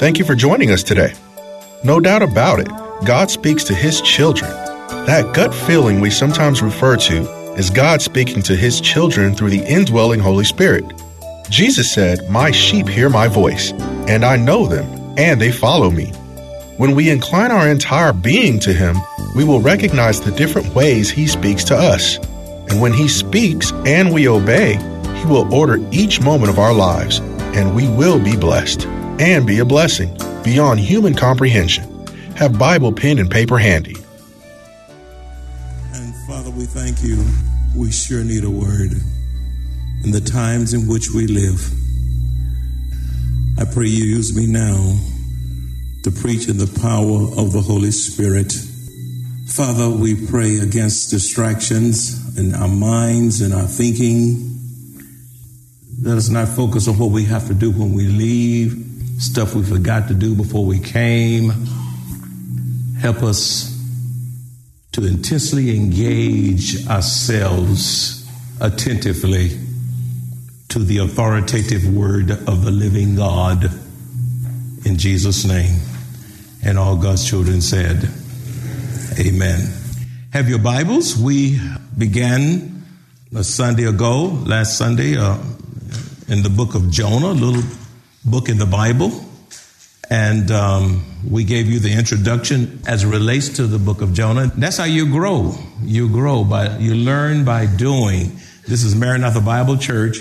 Thank you for joining us today. No doubt about it, God speaks to His children. That gut feeling we sometimes refer to is God speaking to His children through the indwelling Holy Spirit. Jesus said, My sheep hear my voice, and I know them, and they follow me. When we incline our entire being to Him, we will recognize the different ways He speaks to us. And when He speaks and we obey, He will order each moment of our lives, and we will be blessed and be a blessing beyond human comprehension. Have Bible, pen, and paper handy. And Father, we thank you. We sure need a word in the times in which we live. I pray you use me now to preach in the power of the Holy Spirit. Father, we pray against distractions in our minds and our thinking. Let us not focus on what we have to do when we leave, stuff we forgot to do before we came. Help us to intensely engage ourselves attentively to the authoritative word of the living God in Jesus' name. And all God's children said, Amen. Have your Bibles? We began a Sunday ago, last Sunday, uh, in the book of Jonah, a little book in the Bible. And um, we gave you the introduction as it relates to the book of Jonah. That's how you grow. You grow by, you learn by doing. This is Maranatha Bible Church,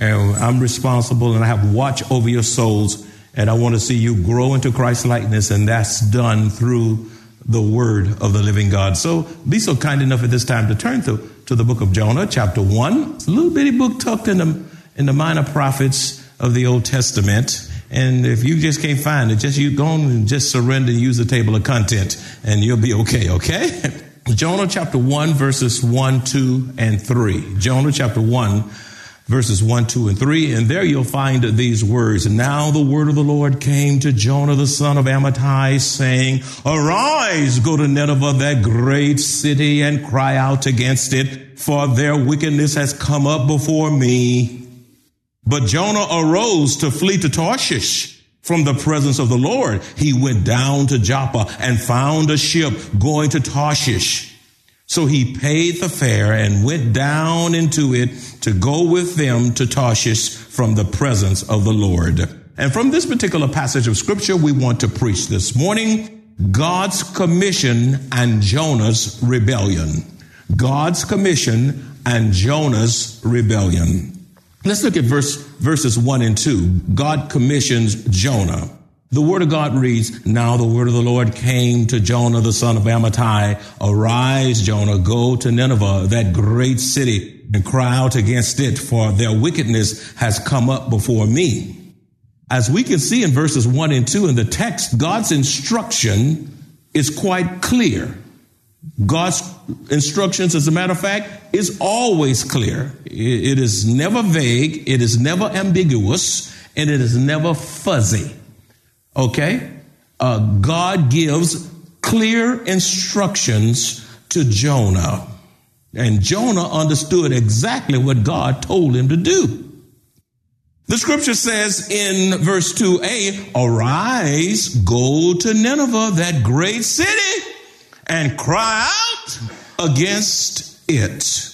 and I'm responsible and I have watch over your souls. And I want to see you grow into Christ likeness, and that's done through the word of the living God. So be so kind enough at this time to turn to, to the book of Jonah, chapter one. It's a little bitty book tucked in the, in the minor prophets of the Old Testament. And if you just can't find it, just you go and just surrender and use the table of content and you'll be okay, okay? Jonah chapter 1, verses 1, 2, and 3. Jonah chapter 1, verses 1, 2, and 3. And there you'll find these words. Now the word of the Lord came to Jonah, the son of Amittai, saying, Arise, go to Nineveh, that great city, and cry out against it, for their wickedness has come up before me. But Jonah arose to flee to Tarshish from the presence of the Lord. He went down to Joppa and found a ship going to Tarshish. So he paid the fare and went down into it to go with them to Tarshish from the presence of the Lord. And from this particular passage of scripture, we want to preach this morning God's commission and Jonah's rebellion. God's commission and Jonah's rebellion. Let's look at verse, verses 1 and 2. God commissions Jonah. The word of God reads, Now the word of the Lord came to Jonah, the son of Amittai. Arise, Jonah, go to Nineveh, that great city, and cry out against it, for their wickedness has come up before me. As we can see in verses 1 and 2 in the text, God's instruction is quite clear. God's instructions, as a matter of fact, is always clear. It is never vague, it is never ambiguous, and it is never fuzzy. Okay? Uh, God gives clear instructions to Jonah. And Jonah understood exactly what God told him to do. The scripture says in verse 2a, arise, go to Nineveh, that great city and cry out against it.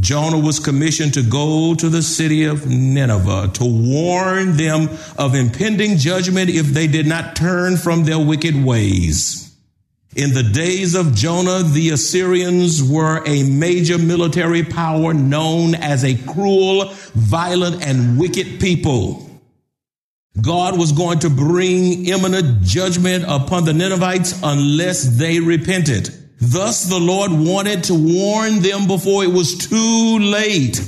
Jonah was commissioned to go to the city of Nineveh to warn them of impending judgment if they did not turn from their wicked ways. In the days of Jonah, the Assyrians were a major military power known as a cruel, violent, and wicked people. God was going to bring imminent judgment upon the Ninevites unless they repented. Thus, the Lord wanted to warn them before it was too late.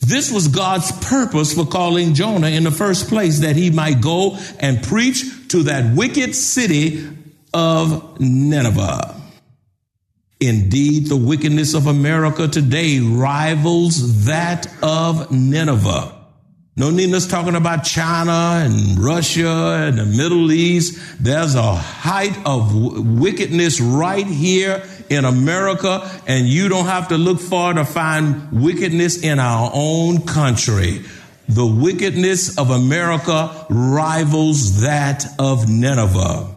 This was God's purpose for calling Jonah in the first place, that he might go and preach to that wicked city of Nineveh. Indeed, the wickedness of America today rivals that of Nineveh. No need us talking about China and Russia and the Middle East. There's a height of w- wickedness right here in America, and you don't have to look far to find wickedness in our own country. the wickedness of America rivals that of Nineveh.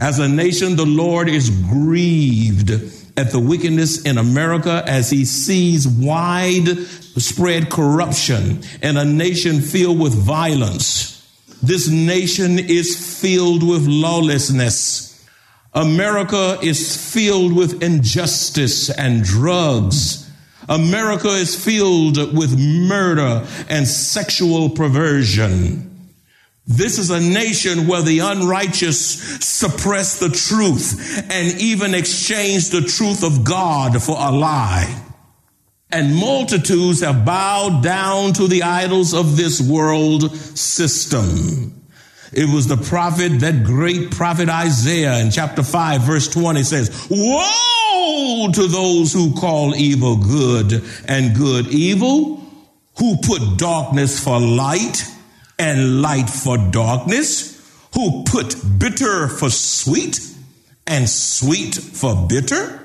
As a nation, the Lord is grieved at the wickedness in America as he sees widespread corruption and a nation filled with violence. This nation is filled with lawlessness. America is filled with injustice and drugs. America is filled with murder and sexual perversion. This is a nation where the unrighteous suppress the truth and even exchange the truth of God for a lie. And multitudes have bowed down to the idols of this world system. It was the prophet, that great prophet Isaiah in chapter 5, verse 20 says, Woe to those who call evil good and good evil, who put darkness for light and light for darkness, who put bitter for sweet and sweet for bitter.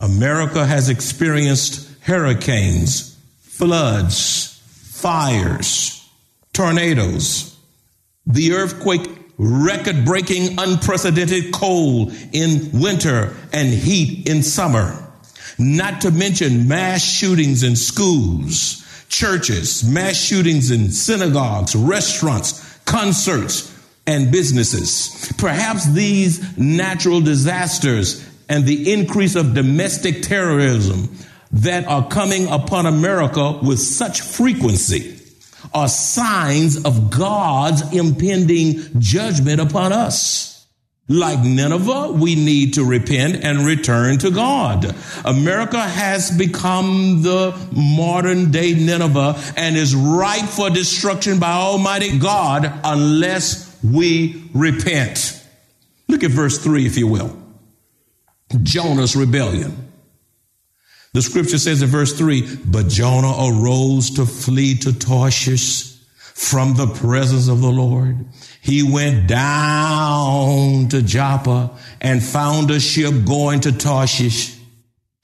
America has experienced hurricanes, floods, fires, tornadoes, the earthquake, record breaking, unprecedented cold in winter and heat in summer. Not to mention mass shootings in schools, churches, mass shootings in synagogues, restaurants, concerts, and businesses. Perhaps these natural disasters and the increase of domestic terrorism that are coming upon America with such frequency are signs of God's impending judgment upon us. Like Nineveh, we need to repent and return to God. America has become the modern day Nineveh and is ripe for destruction by Almighty God unless we repent. Look at verse 3, if you will. Jonah's rebellion. The scripture says in verse 3 But Jonah arose to flee to Tarshish from the presence of the Lord. He went down to Joppa and found a ship going to Tarshish.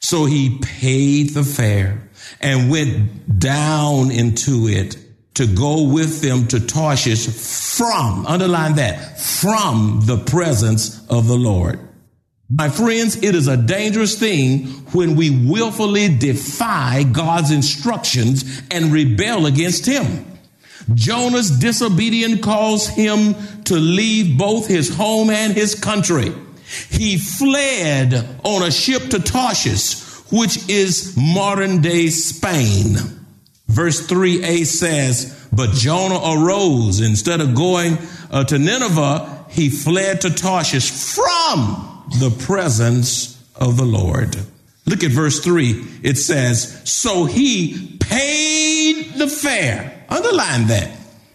So he paid the fare and went down into it to go with them to Tarshish from, underline that, from the presence of the Lord. My friends, it is a dangerous thing when we willfully defy God's instructions and rebel against Him. Jonah's disobedience caused him to leave both his home and his country. He fled on a ship to Tarshish, which is modern day Spain. Verse 3a says, But Jonah arose. Instead of going uh, to Nineveh, he fled to Tarshish from the presence of the Lord. Look at verse 3. It says, So he paid the fare Underline that.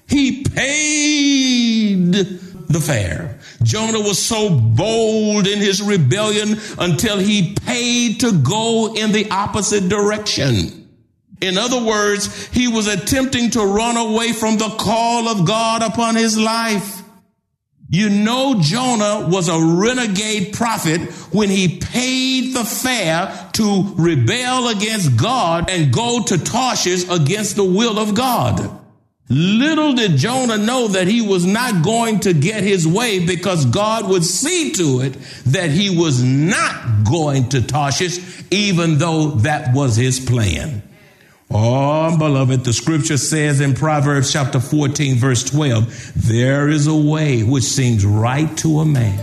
He paid the fare. Jonah was so bold in his rebellion until he paid to go in the opposite direction. In other words, he was attempting to run away from the call of God upon his life. You know, Jonah was a renegade prophet when he paid the fare to rebel against God and go to Tarshish against the will of God. Little did Jonah know that he was not going to get his way because God would see to it that he was not going to Tarshish, even though that was his plan. Oh, beloved, the scripture says in Proverbs chapter 14, verse 12, there is a way which seems right to a man,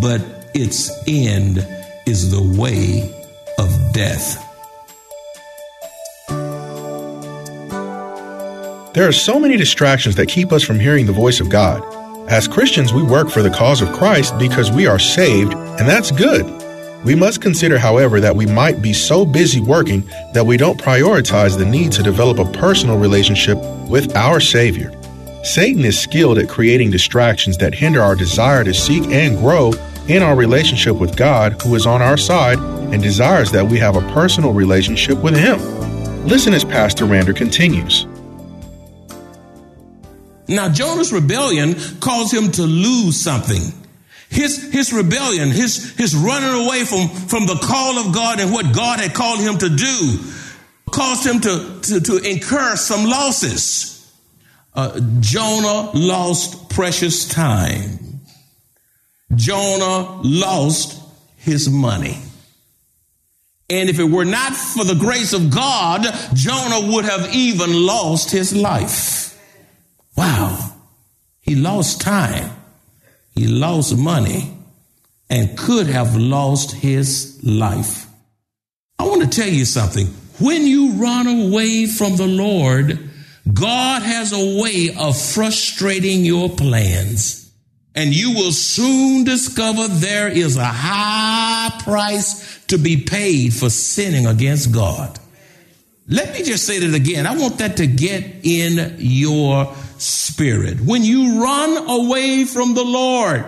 but its end is the way of death. There are so many distractions that keep us from hearing the voice of God. As Christians, we work for the cause of Christ because we are saved, and that's good. We must consider, however, that we might be so busy working that we don't prioritize the need to develop a personal relationship with our Savior. Satan is skilled at creating distractions that hinder our desire to seek and grow in our relationship with God, who is on our side and desires that we have a personal relationship with Him. Listen as Pastor Rander continues. Now, Jonah's rebellion caused him to lose something. His, his rebellion, his, his running away from, from the call of God and what God had called him to do caused him to, to, to incur some losses. Uh, Jonah lost precious time. Jonah lost his money. And if it were not for the grace of God, Jonah would have even lost his life. Wow. He lost time. He lost money and could have lost his life. I want to tell you something. When you run away from the Lord, God has a way of frustrating your plans. And you will soon discover there is a high price to be paid for sinning against God. Let me just say that again. I want that to get in your spirit. When you run away from the Lord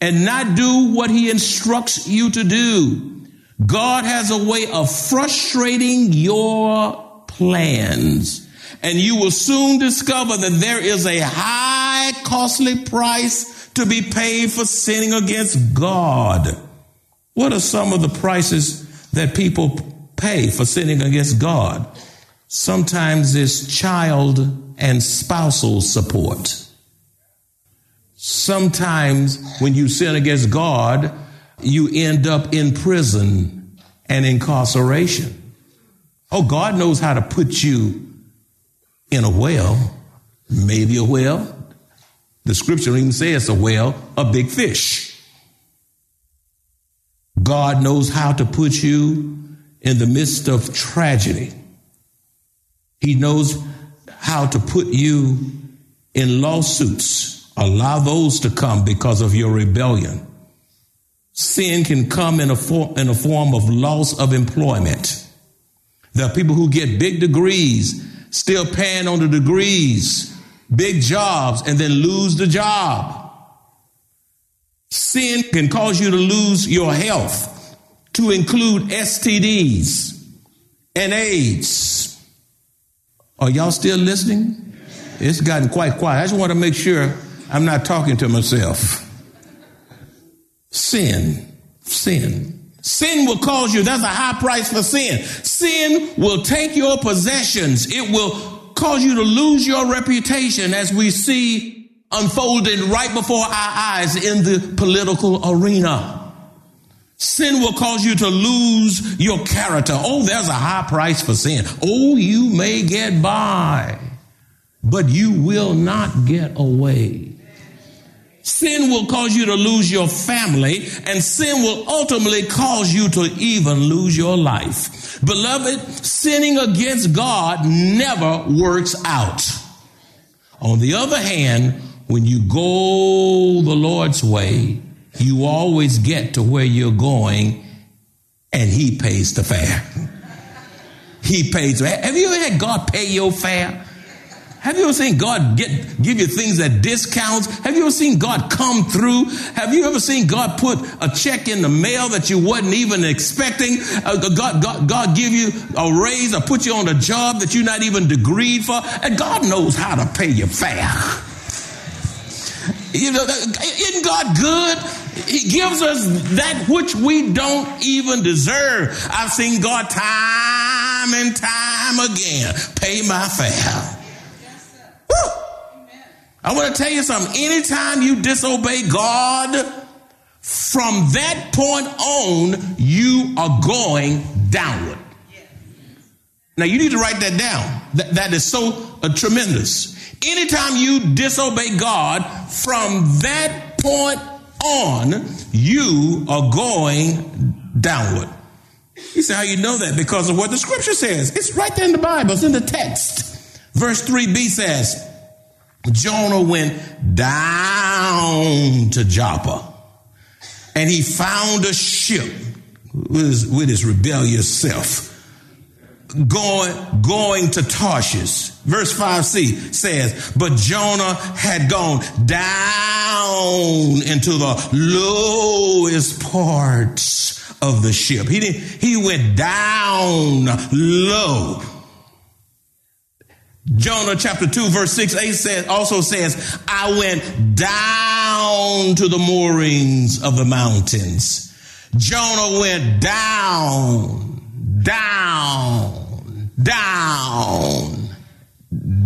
and not do what he instructs you to do, God has a way of frustrating your plans. And you will soon discover that there is a high costly price to be paid for sinning against God. What are some of the prices that people pay for sinning against God? Sometimes it's child and spousal support. Sometimes when you sin against God, you end up in prison and incarceration. Oh, God knows how to put you in a well, maybe a well. The scripture even says a well, a big fish. God knows how to put you in the midst of tragedy. He knows how to put you in lawsuits. Allow those to come because of your rebellion. Sin can come in a, for, in a form of loss of employment. There are people who get big degrees, still paying on the degrees, big jobs, and then lose the job. Sin can cause you to lose your health, to include STDs and AIDS. Are y'all still listening? It's gotten quite quiet. I just want to make sure I'm not talking to myself. Sin, sin. Sin will cause you, that's a high price for sin. Sin will take your possessions. It will cause you to lose your reputation as we see unfolded right before our eyes in the political arena. Sin will cause you to lose your character. Oh, there's a high price for sin. Oh, you may get by, but you will not get away. Sin will cause you to lose your family, and sin will ultimately cause you to even lose your life. Beloved, sinning against God never works out. On the other hand, when you go the Lord's way, you always get to where you're going and he pays the fare. He pays. Have you ever had God pay your fare? Have you ever seen God get, give you things at discounts? Have you ever seen God come through? Have you ever seen God put a check in the mail that you wasn't even expecting? Uh, God, God, God give you a raise or put you on a job that you're not even degreed for? And God knows how to pay your fare. You know, isn't God good? He gives us that which we don't even deserve. I've seen God time and time again pay my fare. I want to tell you something. Anytime you disobey God, from that point on, you are going downward. Now, you need to write that down. that, that is so uh, tremendous. Anytime you disobey God, from that point on, you are going downward. You say, how you know that? Because of what the scripture says. It's right there in the Bible, it's in the text. Verse 3b says, Jonah went down to Joppa and he found a ship with his, with his rebellious self going, going to Tarshish. Verse 5c says, But Jonah had gone down into the lowest parts of the ship. He didn't, he went down low. Jonah chapter 2 verse 6 8 says, also says, I went down to the moorings of the mountains. Jonah went down, down, down,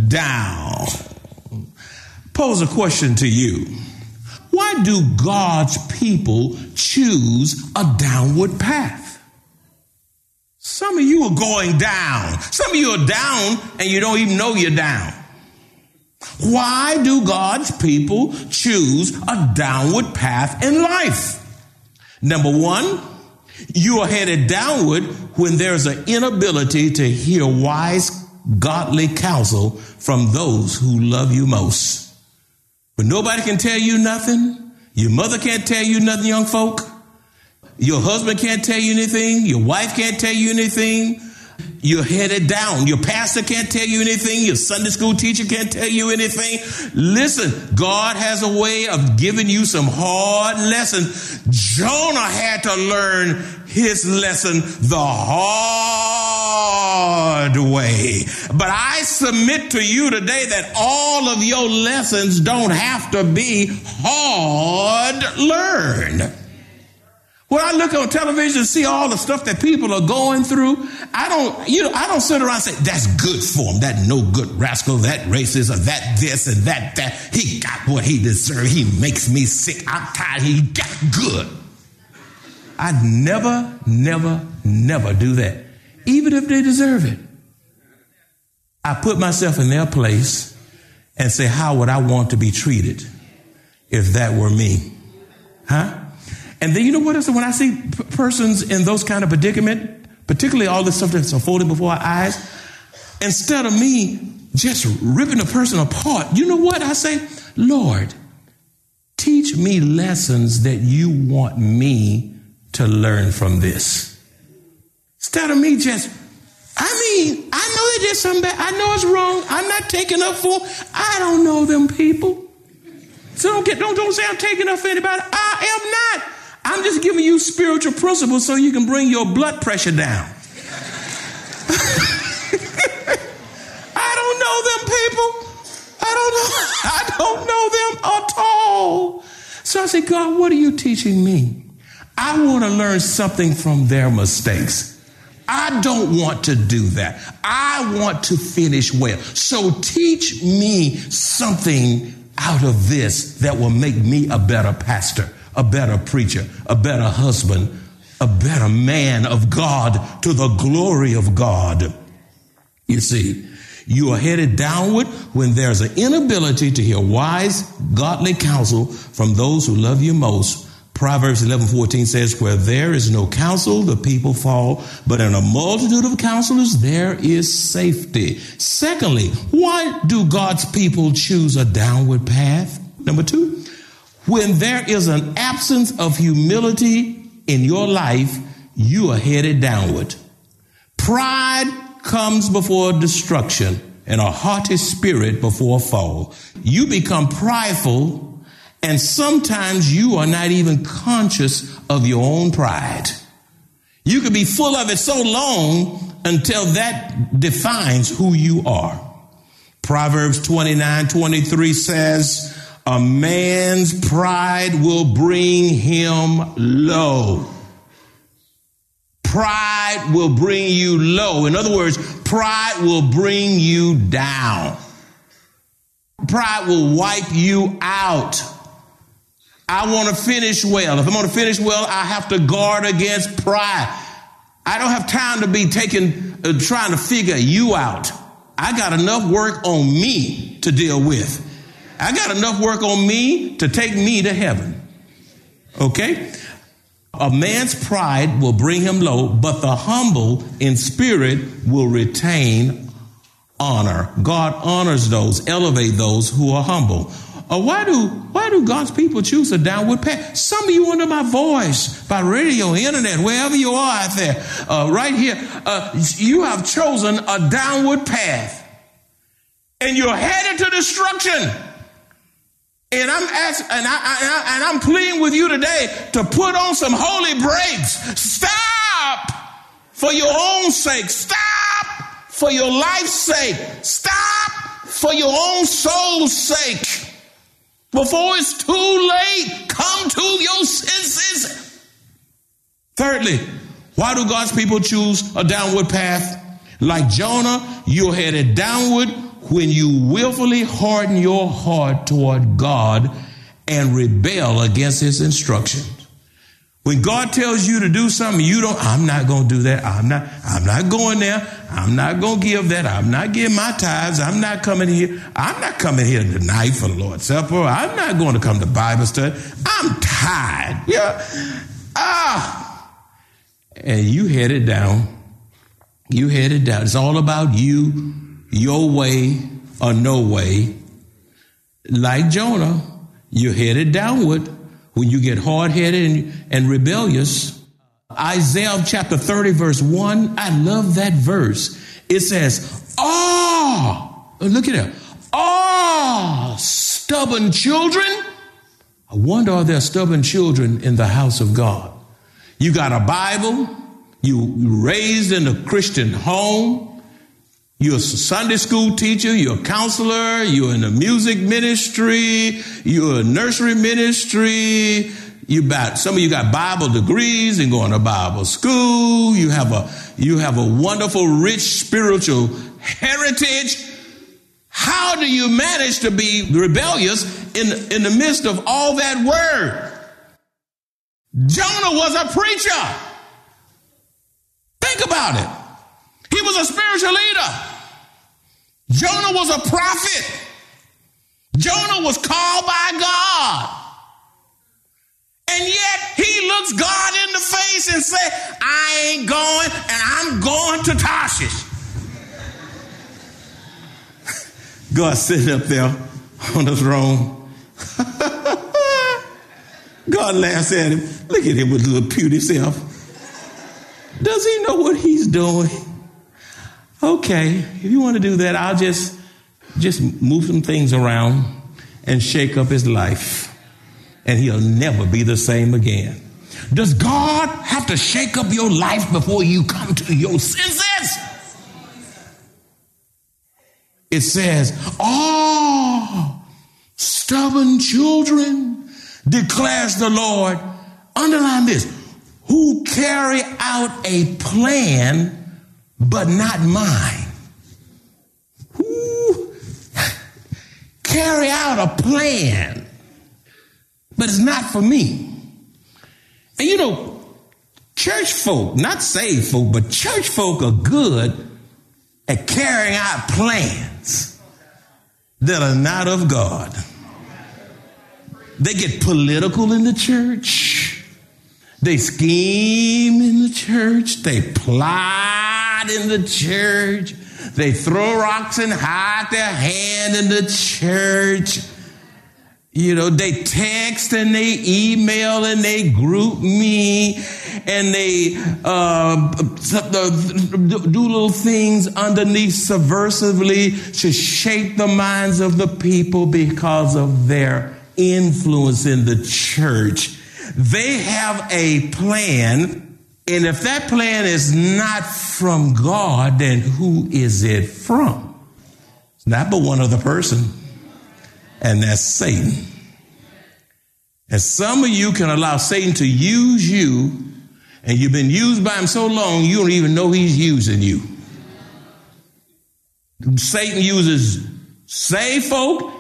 down. Pose a question to you. Why do God's people choose a downward path? Some of you are going down. Some of you are down and you don't even know you're down. Why do God's people choose a downward path in life? Number one, you are headed downward when there's an inability to hear wise, godly counsel from those who love you most. But nobody can tell you nothing. Your mother can't tell you nothing, young folk. Your husband can't tell you anything. Your wife can't tell you anything. You're headed down. Your pastor can't tell you anything. Your Sunday school teacher can't tell you anything. Listen, God has a way of giving you some hard lessons. Jonah had to learn his lesson the hard way. But I submit to you today that all of your lessons don't have to be hard learned. When I look on television and see all the stuff that people are going through, I don't, you know, I don't sit around and say, that's good for him. That no good rascal, that racist, or that this and that, that. He got what he deserved. He makes me sick. I'm tired. He got good. I never, never, never do that. Even if they deserve it. I put myself in their place and say, how would I want to be treated if that were me? Huh? And then you know what else? When I see p- persons in those kind of predicament, particularly all the stuff that's unfolding before our eyes, instead of me just ripping a person apart, you know what I say? Lord, teach me lessons that you want me to learn from this. Instead of me just, I mean, I know they did something bad. I know it's wrong. I'm not taking up for. I don't know them people. So don't get don't don't say I'm taking up for anybody. I am not. I'm just giving you spiritual principles so you can bring your blood pressure down. I don't know them people. I don't know. I don't know them at all. So I said, God, what are you teaching me? I want to learn something from their mistakes. I don't want to do that. I want to finish well. So teach me something out of this that will make me a better pastor a better preacher, a better husband, a better man of God to the glory of God. You see, you are headed downward when there's an inability to hear wise, godly counsel from those who love you most. Proverbs 11 14 says, Where there is no counsel, the people fall, but in a multitude of counselors, there is safety. Secondly, why do God's people choose a downward path? Number two, when there is an absence of humility in your life, you are headed downward. Pride comes before destruction and a haughty spirit before a fall. You become prideful and sometimes you are not even conscious of your own pride. You could be full of it so long until that defines who you are. Proverbs 29 23 says, a man's pride will bring him low. Pride will bring you low. In other words, pride will bring you down. Pride will wipe you out. I want to finish well. If I'm going to finish well, I have to guard against pride. I don't have time to be taking, uh, trying to figure you out. I got enough work on me to deal with. I got enough work on me to take me to heaven. Okay? A man's pride will bring him low, but the humble in spirit will retain honor. God honors those, elevate those who are humble. Uh, why do why do God's people choose a downward path? Some of you under my voice, by radio, internet, wherever you are out there, uh, right here, uh, you have chosen a downward path, and you're headed to destruction. And I'm asking, and, I, and I'm pleading with you today to put on some holy brakes. Stop for your own sake. Stop for your life's sake. Stop for your own soul's sake. Before it's too late, come to your senses. Thirdly, why do God's people choose a downward path? Like Jonah, you're headed downward when you willfully harden your heart toward God and rebel against his instructions. When God tells you to do something, you don't, I'm not going to do that. I'm not, I'm not going there. I'm not going to give that. I'm not giving my tithes. I'm not coming here. I'm not coming here tonight for the Lord's Supper. I'm not going to come to Bible study. I'm tired. Yeah. Ah. And you headed down. You headed down. It's all about you, your way or no way. Like Jonah, you're headed downward when you get hard headed and, and rebellious. Isaiah chapter 30, verse 1, I love that verse. It says, ah, Oh, look at it. Oh, ah, stubborn children. I wonder are there stubborn children in the house of God? You got a Bible, you raised in a Christian home, you're a Sunday school teacher, you're a counselor, you're in a music ministry, you're a nursery ministry, you got some of you got Bible degrees and going to Bible school. You have a you have a wonderful, rich spiritual heritage. How do you manage to be rebellious in, in the midst of all that word? Jonah was a preacher. Think about it. He was a spiritual leader. Jonah was a prophet. Jonah was called by God. And yet he looks God in the face and say, I ain't going and I'm going to Tarshish. God sitting up there on the throne. God laughs at him. Look at him with little puny self. Does he know what he's doing? Okay, if you want to do that, I'll just just move some things around and shake up his life. And he'll never be the same again. Does God have to shake up your life before you come to your senses? It says, Oh, stubborn children, declares the Lord. Underline this who carry out a plan but not mine. Ooh. Carry out a plan, but it's not for me. And you know, church folk, not saved folk, but church folk are good at carrying out plans that are not of God. They get political in the church. They scheme in the church. They plot in the church. They throw rocks and hide their hand in the church. You know, they text and they email and they group me and they uh, do little things underneath subversively to shape the minds of the people because of their influence in the church. They have a plan and if that plan is not from God, then who is it from? It's not but one other person, and that's Satan. And some of you can allow Satan to use you, and you've been used by him so long, you don't even know he's using you. Satan uses saved folk,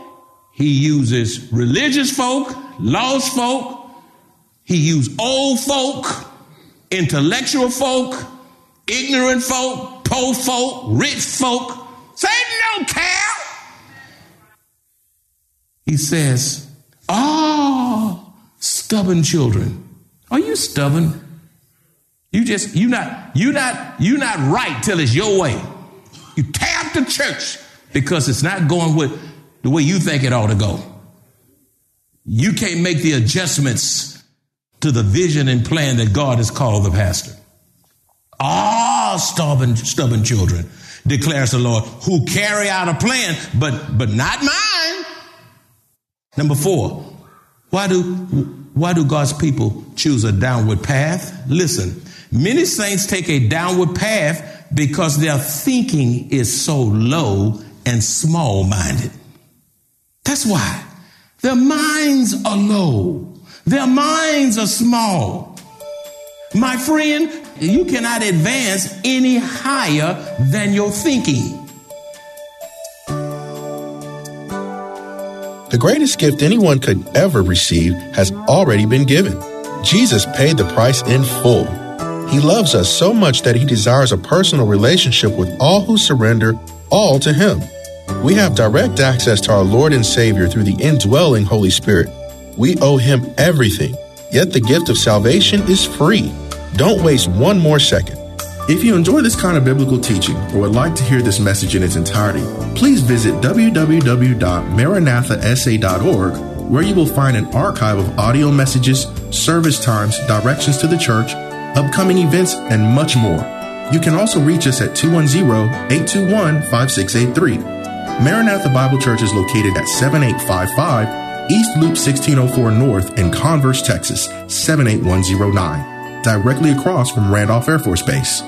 he uses religious folk, lost folk, he uses old folk intellectual folk, ignorant folk, poor folk, rich folk. Satan don't care. He says, Oh, stubborn children. Are you stubborn? You just you not you not you not right till it's your way. You tap the church because it's not going with the way you think it ought to go. You can't make the adjustments to the vision and plan that God has called the pastor. Ah, stubborn, stubborn children, declares the Lord, who carry out a plan, but, but not mine. Number four, why do, why do God's people choose a downward path? Listen, many saints take a downward path because their thinking is so low and small minded. That's why their minds are low. Their minds are small. My friend, you cannot advance any higher than your thinking. The greatest gift anyone could ever receive has already been given. Jesus paid the price in full. He loves us so much that he desires a personal relationship with all who surrender all to him. We have direct access to our Lord and Savior through the indwelling Holy Spirit. We owe him everything, yet the gift of salvation is free. Don't waste one more second. If you enjoy this kind of biblical teaching or would like to hear this message in its entirety, please visit www.maranathasa.org where you will find an archive of audio messages, service times, directions to the church, upcoming events, and much more. You can also reach us at 210-821-5683. Maranatha Bible Church is located at 7855 East Loop 1604 North in Converse, Texas 78109, directly across from Randolph Air Force Base.